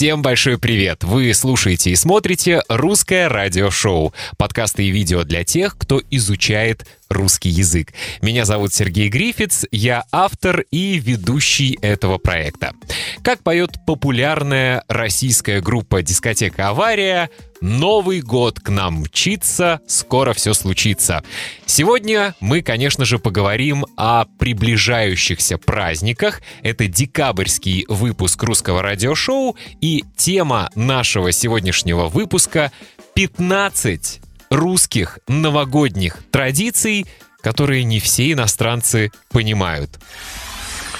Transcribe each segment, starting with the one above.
Всем большой привет! Вы слушаете и смотрите «Русское радиошоу» — подкасты и видео для тех, кто изучает русский язык. Меня зовут Сергей Грифиц, я автор и ведущий этого проекта. Как поет популярная российская группа «Дискотека Авария», Новый год к нам мчится, скоро все случится. Сегодня мы, конечно же, поговорим о приближающихся праздниках. Это декабрьский выпуск русского радиошоу, и тема нашего сегодняшнего выпуска — 15 русских новогодних традиций, которые не все иностранцы понимают.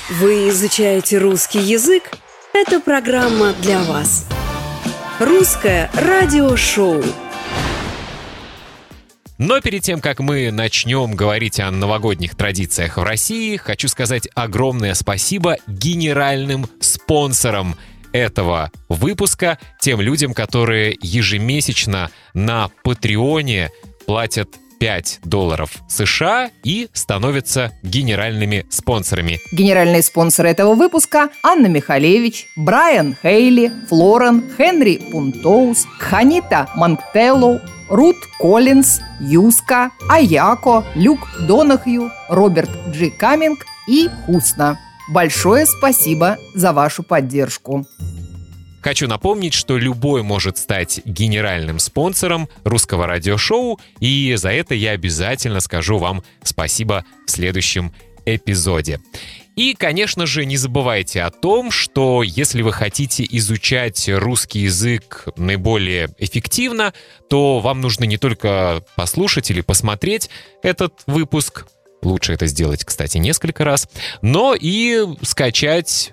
Вы изучаете русский язык? Это программа для вас. Русское радиошоу. Но перед тем, как мы начнем говорить о новогодних традициях в России, хочу сказать огромное спасибо генеральным спонсорам этого выпуска, тем людям, которые ежемесячно на Патреоне платят 5 долларов США и становятся генеральными спонсорами. Генеральные спонсоры этого выпуска – Анна Михалевич, Брайан Хейли, Флорен, Хенри Пунтоус, Ханита Манктеллоу, Рут Коллинз, Юска, Аяко, Люк Донахью, Роберт Джи Каминг и Хусна. Большое спасибо за вашу поддержку. Хочу напомнить, что любой может стать генеральным спонсором русского радиошоу, и за это я обязательно скажу вам спасибо в следующем эпизоде. И, конечно же, не забывайте о том, что если вы хотите изучать русский язык наиболее эффективно, то вам нужно не только послушать или посмотреть этот выпуск, лучше это сделать, кстати, несколько раз, но и скачать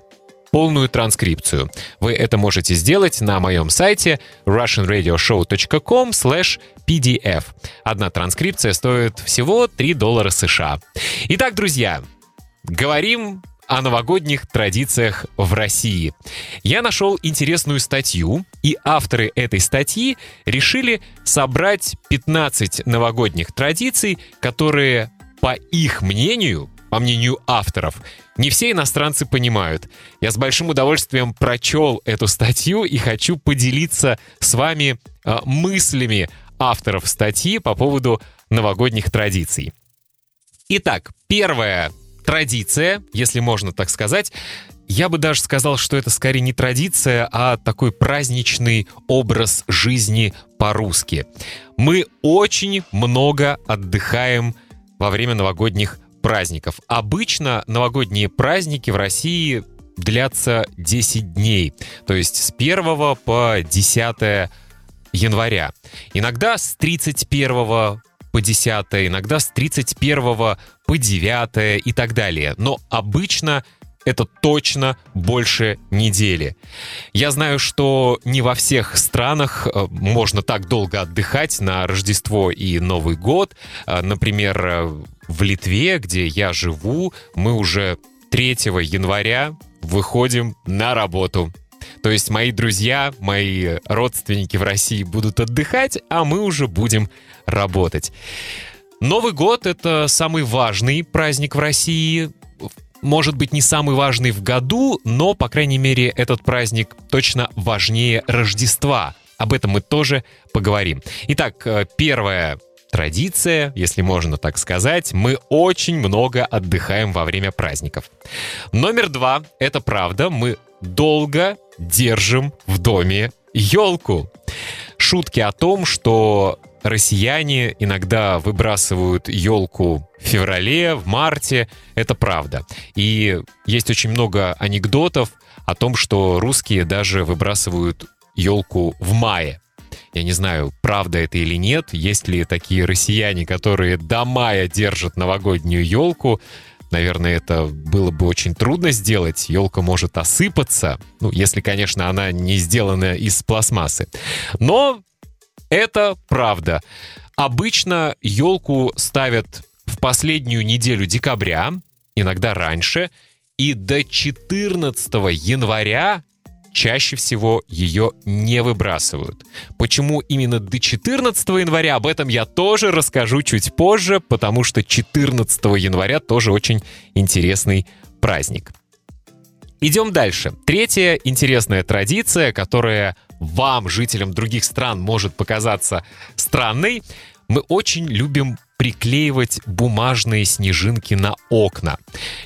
полную транскрипцию. Вы это можете сделать на моем сайте russianradioshow.com pdf. Одна транскрипция стоит всего 3 доллара США. Итак, друзья, говорим о новогодних традициях в России. Я нашел интересную статью, и авторы этой статьи решили собрать 15 новогодних традиций, которые, по их мнению, по мнению авторов, не все иностранцы понимают. Я с большим удовольствием прочел эту статью и хочу поделиться с вами э, мыслями авторов статьи по поводу новогодних традиций. Итак, первая традиция, если можно так сказать, я бы даже сказал, что это скорее не традиция, а такой праздничный образ жизни по-русски. Мы очень много отдыхаем во время новогодних праздников. Обычно новогодние праздники в России длятся 10 дней, то есть с 1 по 10 января. Иногда с 31 по 10, иногда с 31 по 9 и так далее. Но обычно это точно больше недели. Я знаю, что не во всех странах э, можно так долго отдыхать на Рождество и Новый год. Э, например, э, в Литве, где я живу, мы уже 3 января выходим на работу. То есть мои друзья, мои родственники в России будут отдыхать, а мы уже будем работать. Новый год — это самый важный праздник в России. Может быть, не самый важный в году, но, по крайней мере, этот праздник точно важнее Рождества. Об этом мы тоже поговорим. Итак, э, первое традиция, если можно так сказать, мы очень много отдыхаем во время праздников. Номер два, это правда, мы долго держим в доме елку. Шутки о том, что россияне иногда выбрасывают елку в феврале, в марте, это правда. И есть очень много анекдотов о том, что русские даже выбрасывают елку в мае. Я не знаю, правда это или нет, есть ли такие россияне, которые до мая держат новогоднюю елку. Наверное, это было бы очень трудно сделать. Елка может осыпаться, ну, если, конечно, она не сделана из пластмассы. Но это правда. Обычно елку ставят в последнюю неделю декабря, иногда раньше, и до 14 января чаще всего ее не выбрасывают. Почему именно до 14 января, об этом я тоже расскажу чуть позже, потому что 14 января тоже очень интересный праздник. Идем дальше. Третья интересная традиция, которая вам, жителям других стран, может показаться странной. Мы очень любим приклеивать бумажные снежинки на окна.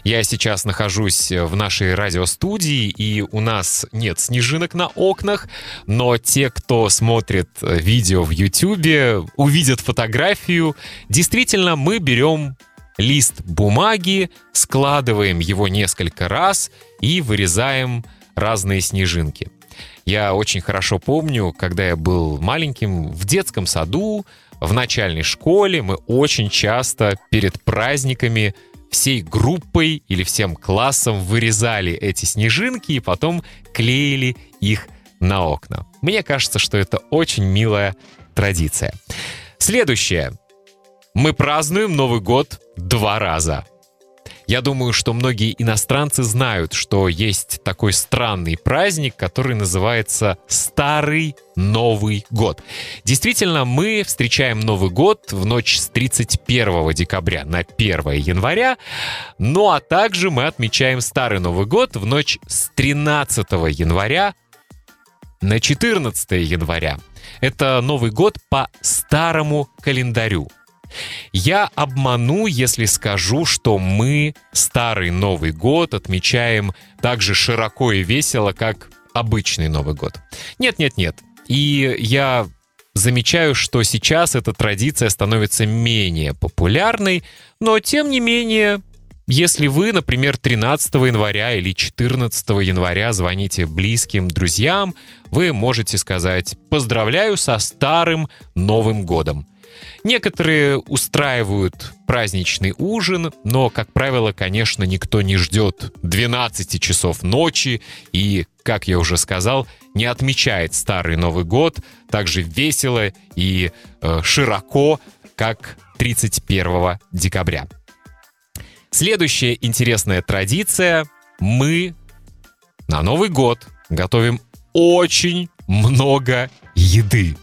Я сейчас нахожусь в нашей радиостудии, и у нас нет снежинок на окнах, но те, кто смотрит видео в YouTube, увидят фотографию. Действительно, мы берем лист бумаги, складываем его несколько раз и вырезаем разные снежинки. Я очень хорошо помню, когда я был маленьким, в детском саду в начальной школе мы очень часто перед праздниками всей группой или всем классом вырезали эти снежинки и потом клеили их на окна. Мне кажется, что это очень милая традиция. Следующее. Мы празднуем Новый год два раза. Я думаю, что многие иностранцы знают, что есть такой странный праздник, который называется Старый Новый год. Действительно, мы встречаем Новый год в ночь с 31 декабря на 1 января, ну а также мы отмечаем Старый Новый год в ночь с 13 января на 14 января. Это Новый год по старому календарю. Я обману, если скажу, что мы старый Новый год отмечаем так же широко и весело, как обычный Новый год. Нет-нет-нет. И я замечаю, что сейчас эта традиция становится менее популярной, но тем не менее если вы, например, 13 января или 14 января звоните близким, друзьям, вы можете сказать «Поздравляю со старым Новым годом». Некоторые устраивают праздничный ужин, но, как правило, конечно, никто не ждет 12 часов ночи и, как я уже сказал, не отмечает Старый Новый год так же весело и э, широко, как 31 декабря. Следующая интересная традиция. Мы на Новый год готовим очень много еды.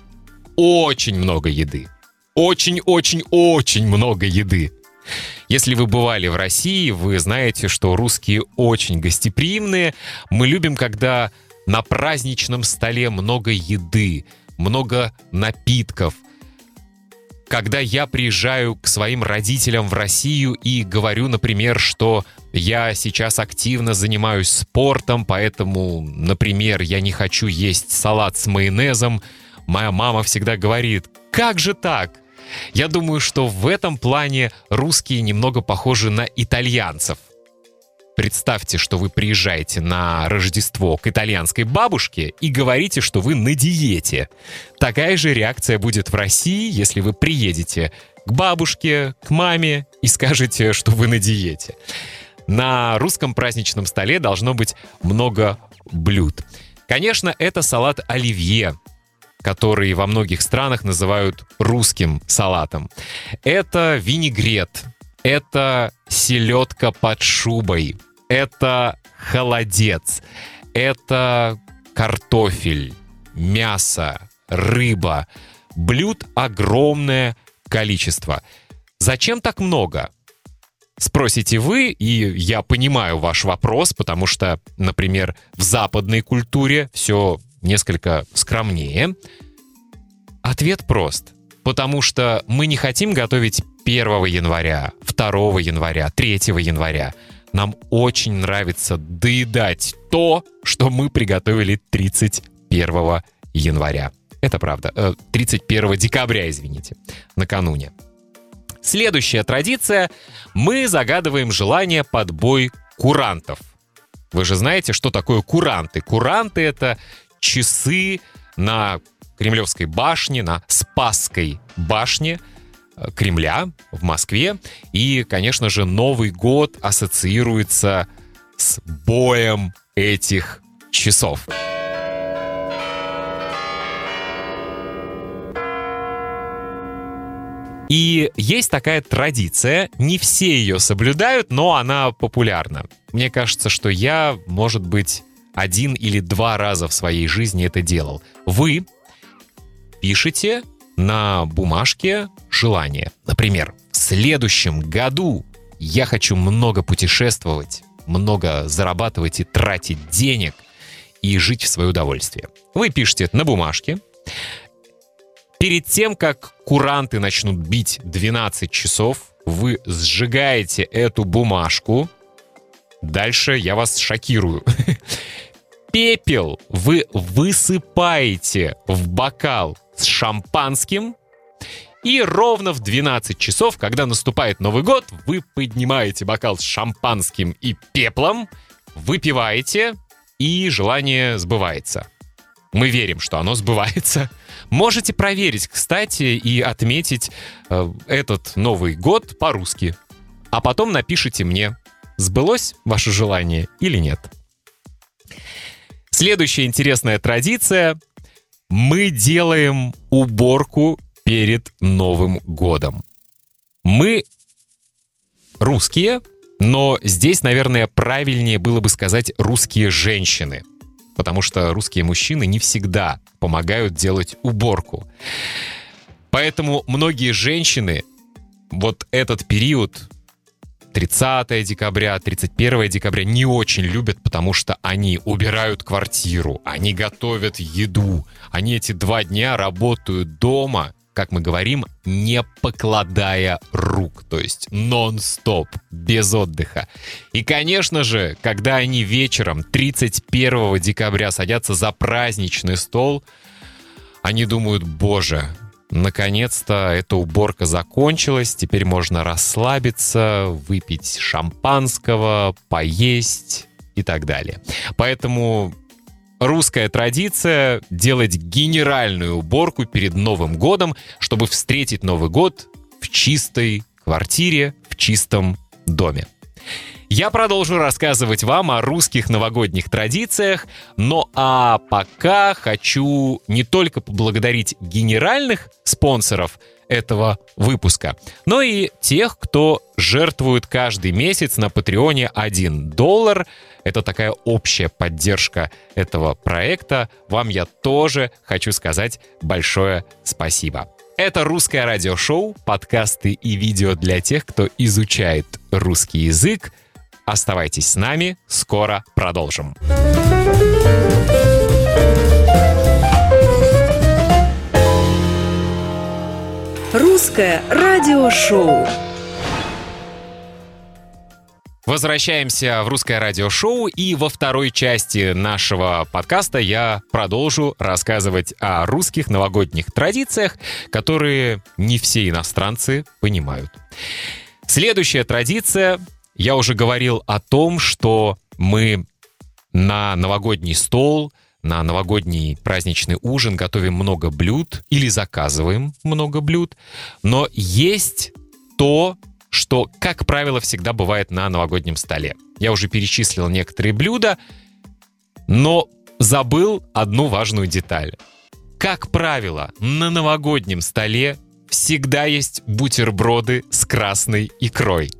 Очень много еды очень-очень-очень много еды. Если вы бывали в России, вы знаете, что русские очень гостеприимные. Мы любим, когда на праздничном столе много еды, много напитков. Когда я приезжаю к своим родителям в Россию и говорю, например, что я сейчас активно занимаюсь спортом, поэтому, например, я не хочу есть салат с майонезом, моя мама всегда говорит, как же так? Я думаю, что в этом плане русские немного похожи на итальянцев. Представьте, что вы приезжаете на Рождество к итальянской бабушке и говорите, что вы на диете. Такая же реакция будет в России, если вы приедете к бабушке, к маме и скажете, что вы на диете. На русском праздничном столе должно быть много блюд. Конечно, это салат оливье, который во многих странах называют русским салатом. Это винегрет, это селедка под шубой, это холодец, это картофель, мясо, рыба. Блюд огромное количество. Зачем так много? Спросите вы, и я понимаю ваш вопрос, потому что, например, в западной культуре все несколько скромнее? Ответ прост. Потому что мы не хотим готовить 1 января, 2 января, 3 января. Нам очень нравится доедать то, что мы приготовили 31 января. Это правда. 31 э, декабря, извините, накануне. Следующая традиция. Мы загадываем желание под бой курантов. Вы же знаете, что такое куранты. Куранты — это часы на Кремлевской башне, на Спасской башне э, Кремля в Москве. И, конечно же, Новый год ассоциируется с боем этих часов. И есть такая традиция, не все ее соблюдают, но она популярна. Мне кажется, что я, может быть, один или два раза в своей жизни это делал. Вы пишете на бумажке желание. Например, в следующем году я хочу много путешествовать. много зарабатывать и тратить денег и жить в свое удовольствие. Вы пишете это на бумажке. Перед тем, как куранты начнут бить 12 часов, вы сжигаете эту бумажку. Дальше я вас шокирую. Пепел вы высыпаете в бокал с шампанским, и ровно в 12 часов, когда наступает Новый год, вы поднимаете бокал с шампанским и пеплом, выпиваете, и желание сбывается. Мы верим, что оно сбывается. Можете проверить, кстати, и отметить э, этот Новый год по-русски. А потом напишите мне, сбылось ваше желание или нет. Следующая интересная традиция. Мы делаем уборку перед Новым годом. Мы русские, но здесь, наверное, правильнее было бы сказать русские женщины, потому что русские мужчины не всегда помогают делать уборку. Поэтому многие женщины вот этот период 30 декабря, 31 декабря не очень любят, потому что они убирают квартиру, они готовят еду, они эти два дня работают дома, как мы говорим, не покладая рук, то есть нон-стоп, без отдыха. И, конечно же, когда они вечером 31 декабря садятся за праздничный стол, они думают, боже, Наконец-то эта уборка закончилась, теперь можно расслабиться, выпить шампанского, поесть и так далее. Поэтому русская традиция делать генеральную уборку перед Новым годом, чтобы встретить Новый год в чистой квартире, в чистом доме. Я продолжу рассказывать вам о русских новогодних традициях, но а пока хочу не только поблагодарить генеральных спонсоров этого выпуска, но и тех, кто жертвует каждый месяц на Патреоне 1 доллар. Это такая общая поддержка этого проекта. Вам я тоже хочу сказать большое спасибо. Это русское радиошоу, подкасты и видео для тех, кто изучает русский язык – Оставайтесь с нами, скоро продолжим. Русское радиошоу. Возвращаемся в русское радиошоу, и во второй части нашего подкаста я продолжу рассказывать о русских новогодних традициях, которые не все иностранцы понимают. Следующая традиция я уже говорил о том, что мы на новогодний стол, на новогодний праздничный ужин готовим много блюд или заказываем много блюд, но есть то, что, как правило, всегда бывает на новогоднем столе. Я уже перечислил некоторые блюда, но забыл одну важную деталь. Как правило, на новогоднем столе всегда есть бутерброды с красной икрой.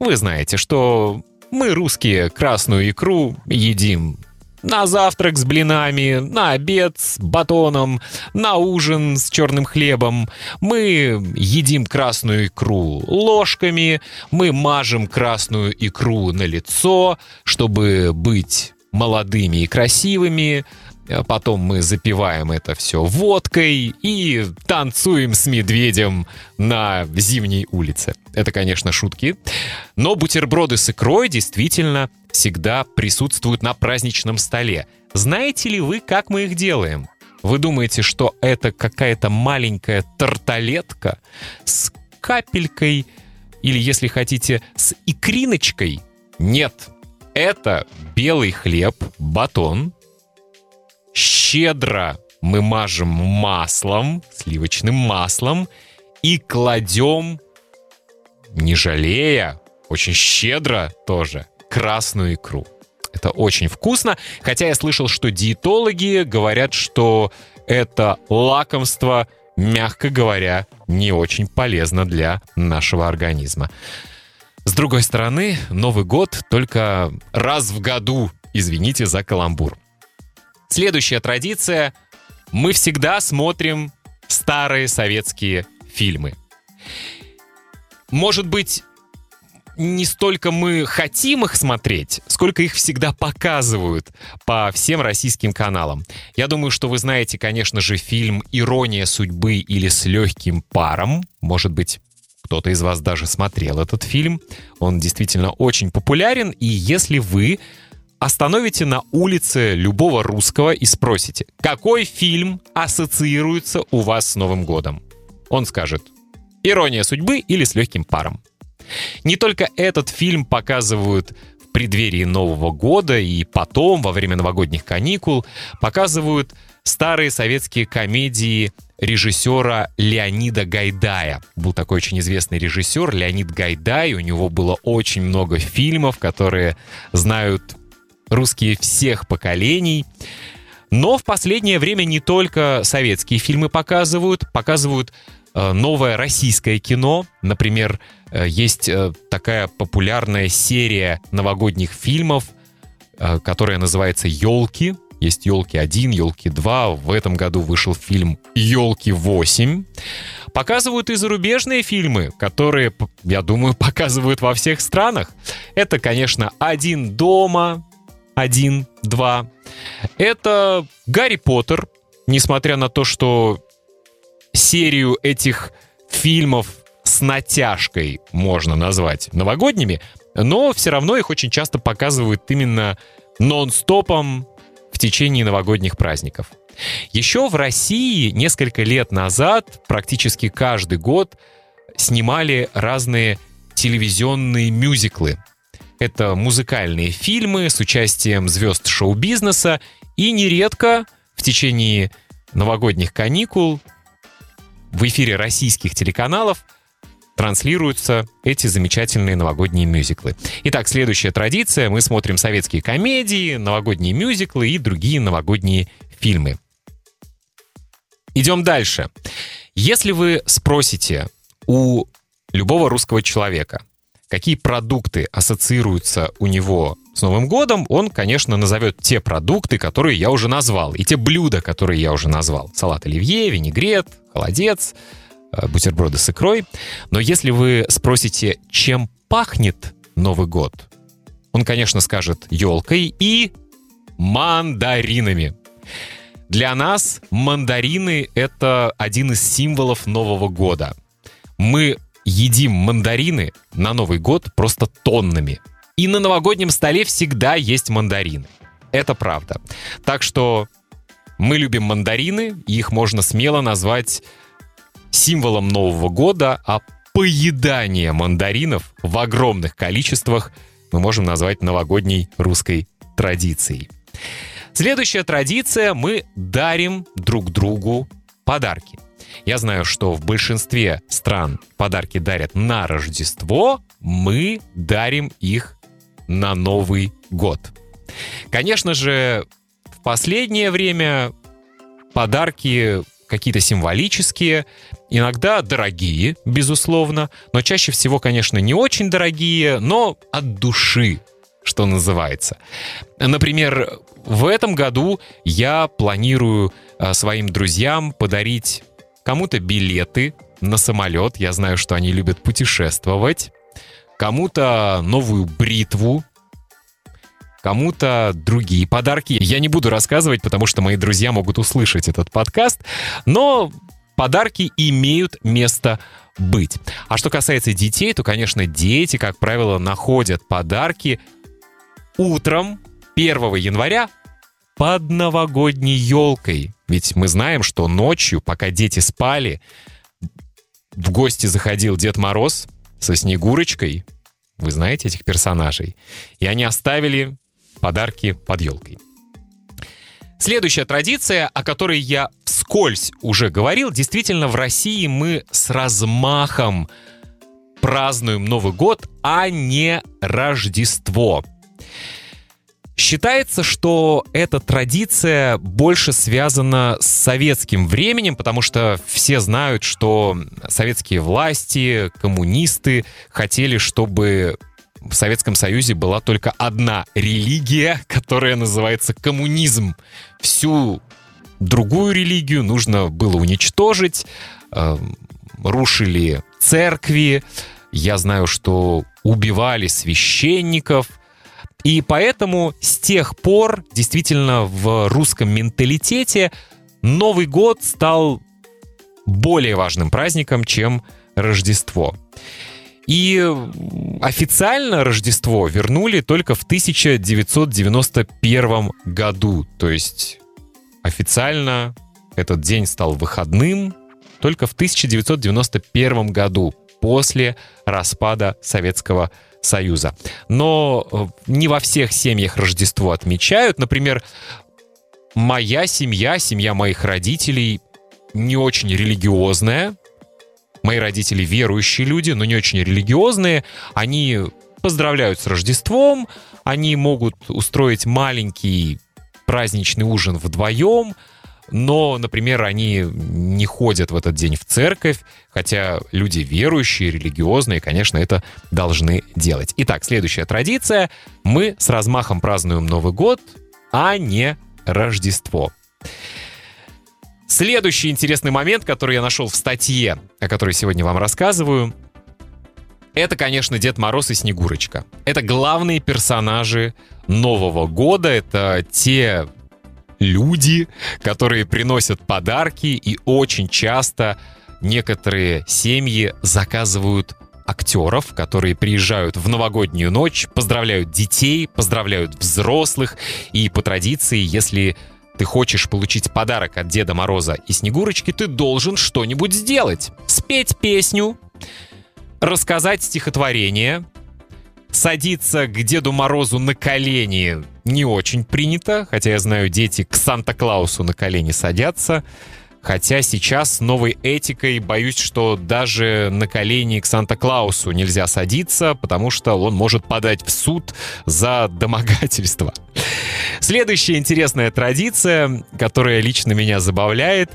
Вы знаете, что мы, русские, красную икру едим на завтрак с блинами, на обед с батоном, на ужин с черным хлебом. Мы едим красную икру ложками, мы мажем красную икру на лицо, чтобы быть молодыми и красивыми. Э, потом мы запиваем это все водкой и танцуем с медведем на зимней улице. Это, конечно, шутки. Но бутерброды с икрой действительно всегда присутствуют на праздничном столе. Знаете ли вы, как мы их делаем? Вы думаете, что это какая-то маленькая тарталетка с капелькой или, если хотите, с икриночкой? Нет, это белый хлеб, батон, щедро мы мажем маслом, сливочным маслом, и кладем, не жалея, очень щедро тоже, красную икру. Это очень вкусно, хотя я слышал, что диетологи говорят, что это лакомство, мягко говоря, не очень полезно для нашего организма. С другой стороны, Новый год только раз в году, извините за каламбур. Следующая традиция. Мы всегда смотрим старые советские фильмы. Может быть, не столько мы хотим их смотреть, сколько их всегда показывают по всем российским каналам. Я думаю, что вы знаете, конечно же, фильм «Ирония судьбы» или «С легким паром». Может быть, кто-то из вас даже смотрел этот фильм. Он действительно очень популярен, и если вы остановите на улице любого русского и спросите, какой фильм ассоциируется у вас с Новым годом? Он скажет «Ирония судьбы» или «С легким паром». Не только этот фильм показывают в преддверии Нового года и потом, во время новогодних каникул, показывают старые советские комедии режиссера Леонида Гайдая. Был такой очень известный режиссер Леонид Гайдай. У него было очень много фильмов, которые знают русские всех поколений. Но в последнее время не только советские фильмы показывают, показывают э, новое российское кино. Например, э, есть э, такая популярная серия новогодних фильмов, которая называется «Елки». Есть «Елки 1», «Елки 2». В этом году вышел фильм «Елки 8». Показывают и зарубежные фильмы, которые, я думаю, показывают во всех странах. Это, конечно, «Один дома», «Один», «Два». Это «Гарри Поттер», несмотря на то, что серию этих фильмов с натяжкой можно назвать новогодними, но все равно их очень часто показывают именно нон-стопом в течение новогодних праздников. Еще в России несколько лет назад практически каждый год снимали разные телевизионные мюзиклы. Это музыкальные фильмы с участием звезд шоу-бизнеса, и нередко в течение новогодних каникул в эфире российских телеканалов транслируются эти замечательные новогодние мюзиклы. Итак, следующая традиция. Мы смотрим советские комедии, новогодние мюзиклы и другие новогодние фильмы. Идем дальше. Если вы спросите у любого русского человека, какие продукты ассоциируются у него с Новым годом, он, конечно, назовет те продукты, которые я уже назвал, и те блюда, которые я уже назвал. Салат оливье, винегрет, холодец, Э, бутерброды с икрой. Но если вы спросите, чем пахнет Новый год, он, конечно, скажет елкой и мандаринами. Для нас мандарины — это один из символов Нового года. Мы едим мандарины на Новый год просто тоннами. И на новогоднем столе всегда есть мандарины. Это правда. Так что мы любим мандарины, их можно смело назвать символом Нового года, а поедание мандаринов в огромных количествах мы можем назвать новогодней русской традицией. Следующая традиция — мы дарим друг другу подарки. Я знаю, что в большинстве стран подарки дарят на Рождество, мы дарим их на Новый год. Конечно же, в последнее время подарки какие-то символические, иногда дорогие, безусловно, но чаще всего, конечно, не очень дорогие, но от души, что называется. Например, в этом году я планирую а, своим друзьям подарить кому-то билеты на самолет. Я знаю, что они любят путешествовать. Кому-то новую бритву кому-то другие подарки. Я не буду рассказывать, потому что мои друзья могут услышать этот подкаст, но подарки имеют место быть. А что касается детей, то, конечно, дети, как правило, находят подарки утром 1 января под новогодней елкой. Ведь мы знаем, что ночью, пока дети спали, в гости заходил Дед Мороз со Снегурочкой. Вы знаете этих персонажей? И они оставили подарки под елкой. Следующая традиция, о которой я вскользь уже говорил, действительно в России мы с размахом празднуем Новый год, а не Рождество. Считается, что эта традиция больше связана с советским временем, потому что все знают, что советские власти, коммунисты хотели, чтобы в Советском Союзе была только одна религия, которая называется коммунизм. Всю другую религию нужно было уничтожить, э, рушили церкви, Я знаю, что убивали священников. И поэтому с тех пор действительно в русском менталитете Новый год стал более важным праздником, чем Рождество. И официально Рождество вернули только в 1991 году. То есть официально этот день стал выходным только в 1991 году, после распада Советского Союза. Но э, не во всех семьях Рождество отмечают. Например, моя семья, семья моих родителей не очень религиозная. Мои родители верующие люди, но не очень религиозные. Они поздравляют с Рождеством, они могут устроить маленький праздничный ужин вдвоем, но, например, они не ходят в этот день в церковь, хотя люди верующие, религиозные, конечно, это должны делать. Итак, следующая традиция. Мы с размахом празднуем Новый год, а не Рождество. Следующий интересный момент, который я нашел в статье, о которой сегодня вам рассказываю, это, конечно, Дед Мороз и Снегурочка. Это главные персонажи Нового года. Это те люди, которые приносят подарки, и очень часто некоторые семьи заказывают актеров, которые приезжают в новогоднюю ночь, поздравляют детей, поздравляют взрослых, и по традиции, если ты хочешь получить подарок от Деда Мороза и Снегурочки, ты должен что-нибудь сделать. Спеть песню, рассказать стихотворение, садиться к Деду Морозу на колени не очень принято, хотя я знаю, дети к Санта-Клаусу на колени садятся. Хотя сейчас с новой этикой боюсь, что даже на колени к Санта-Клаусу нельзя садиться, потому что он может подать в суд за домогательство. Следующая интересная традиция, которая лично меня забавляет.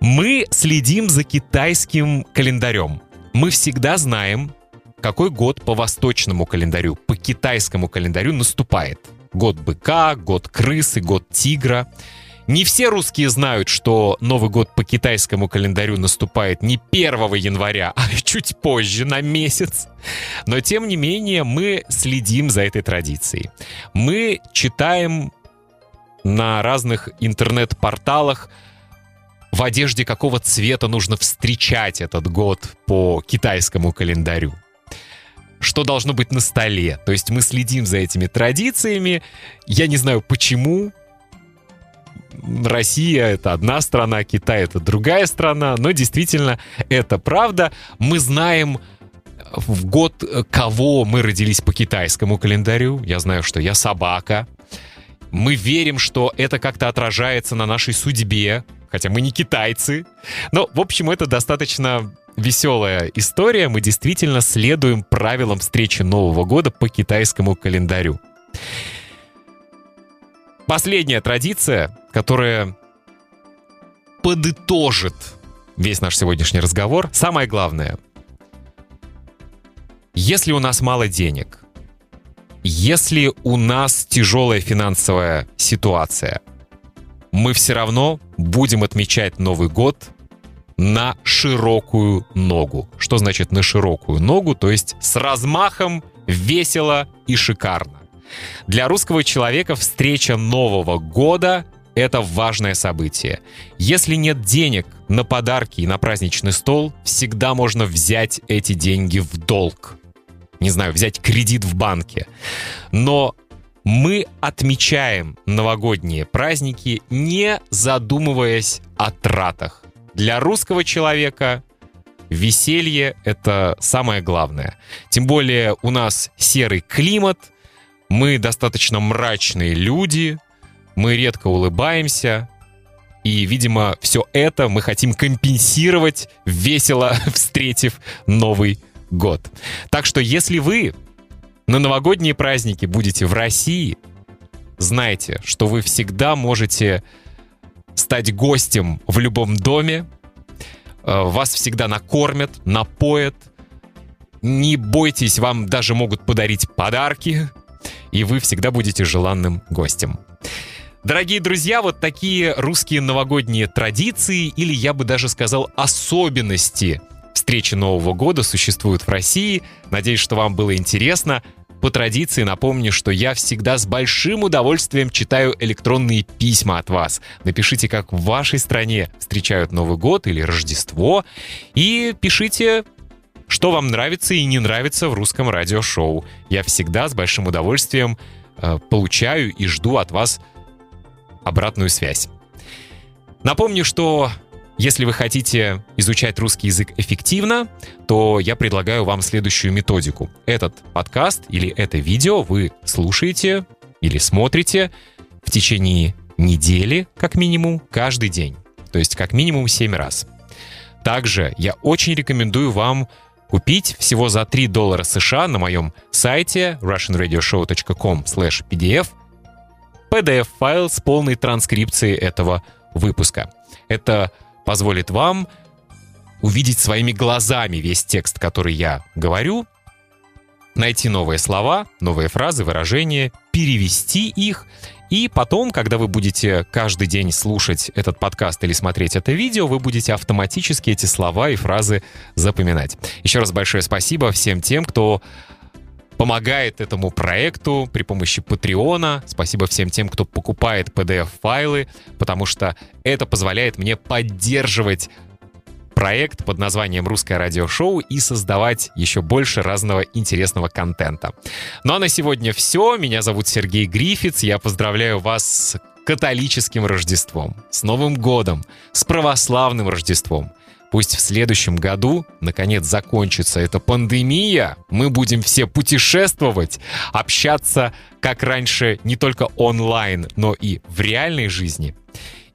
Мы следим за китайским календарем. Мы всегда знаем, какой год по восточному календарю, по китайскому календарю наступает. Год быка, год крысы, год тигра. Не все русские знают, что Новый год по китайскому календарю наступает не 1 января, а чуть позже, на месяц. Но тем не менее мы следим за этой традицией. Мы читаем на разных интернет-порталах в одежде какого цвета нужно встречать этот год по китайскому календарю что должно быть на столе. То есть мы следим за этими традициями. Я не знаю почему. Россия — это одна страна, Китай — это другая страна, но действительно это правда. Мы знаем в год, кого мы родились по китайскому календарю. Я знаю, что я собака. Мы верим, что это как-то отражается на нашей судьбе, хотя мы не китайцы. Но, в общем, это достаточно веселая история. Мы действительно следуем правилам встречи Нового года по китайскому календарю. Последняя традиция, которая подытожит весь наш сегодняшний разговор. Самое главное. Если у нас мало денег, если у нас тяжелая финансовая ситуация, мы все равно будем отмечать Новый год на широкую ногу. Что значит на широкую ногу? То есть с размахом, весело и шикарно. Для русского человека встреча Нового года — это важное событие. Если нет денег на подарки и на праздничный стол, всегда можно взять эти деньги в долг. Не знаю, взять кредит в банке. Но мы отмечаем новогодние праздники, не задумываясь о тратах. Для русского человека веселье — это самое главное. Тем более у нас серый климат, мы достаточно мрачные люди, мы редко улыбаемся, и, видимо, все это мы хотим компенсировать, весело встретив Новый год. Так что если вы на новогодние праздники будете в России, знайте, что вы всегда можете стать гостем в любом доме. Э, вас всегда накормят, напоят. Не бойтесь, вам даже могут подарить подарки. И вы всегда будете желанным гостем. Дорогие друзья, вот такие русские новогодние традиции, или я бы даже сказал особенности встречи Нового года существуют в России. Надеюсь, что вам было интересно. По традиции напомню, что я всегда с большим удовольствием читаю электронные письма от вас. Напишите, как в вашей стране встречают Новый год или Рождество. И пишите что вам нравится и не нравится в русском радиошоу. Я всегда с большим удовольствием э, получаю и жду от вас обратную связь. Напомню, что если вы хотите изучать русский язык эффективно, то я предлагаю вам следующую методику. Этот подкаст или это видео вы слушаете или смотрите в течение недели, как минимум, каждый день. То есть как минимум 7 раз. Также я очень рекомендую вам купить всего за 3 доллара США на моем сайте russianradioshow.com pdf PDF-файл с полной транскрипцией этого выпуска. Это позволит вам увидеть своими глазами весь текст, который я говорю, найти новые слова, новые фразы, выражения, перевести их, и потом, когда вы будете каждый день слушать этот подкаст или смотреть это видео, вы будете автоматически эти слова и фразы запоминать. Еще раз большое спасибо всем тем, кто помогает этому проекту при помощи Патреона. Спасибо всем тем, кто покупает PDF-файлы, потому что это позволяет мне поддерживать проект под названием «Русское радиошоу» и создавать еще больше разного интересного контента. Ну а на сегодня все. Меня зовут Сергей Грифиц. Я поздравляю вас с католическим Рождеством, с Новым годом, с православным Рождеством. Пусть в следующем году, наконец, закончится эта пандемия, мы будем все путешествовать, общаться, как раньше, не только онлайн, но и в реальной жизни.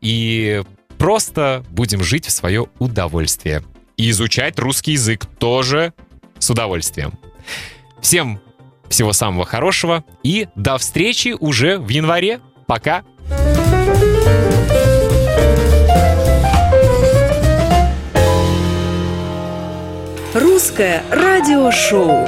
И просто будем жить в свое удовольствие. И изучать русский язык тоже с удовольствием. Всем всего самого хорошего и до встречи уже в январе. Пока! Русское радиошоу.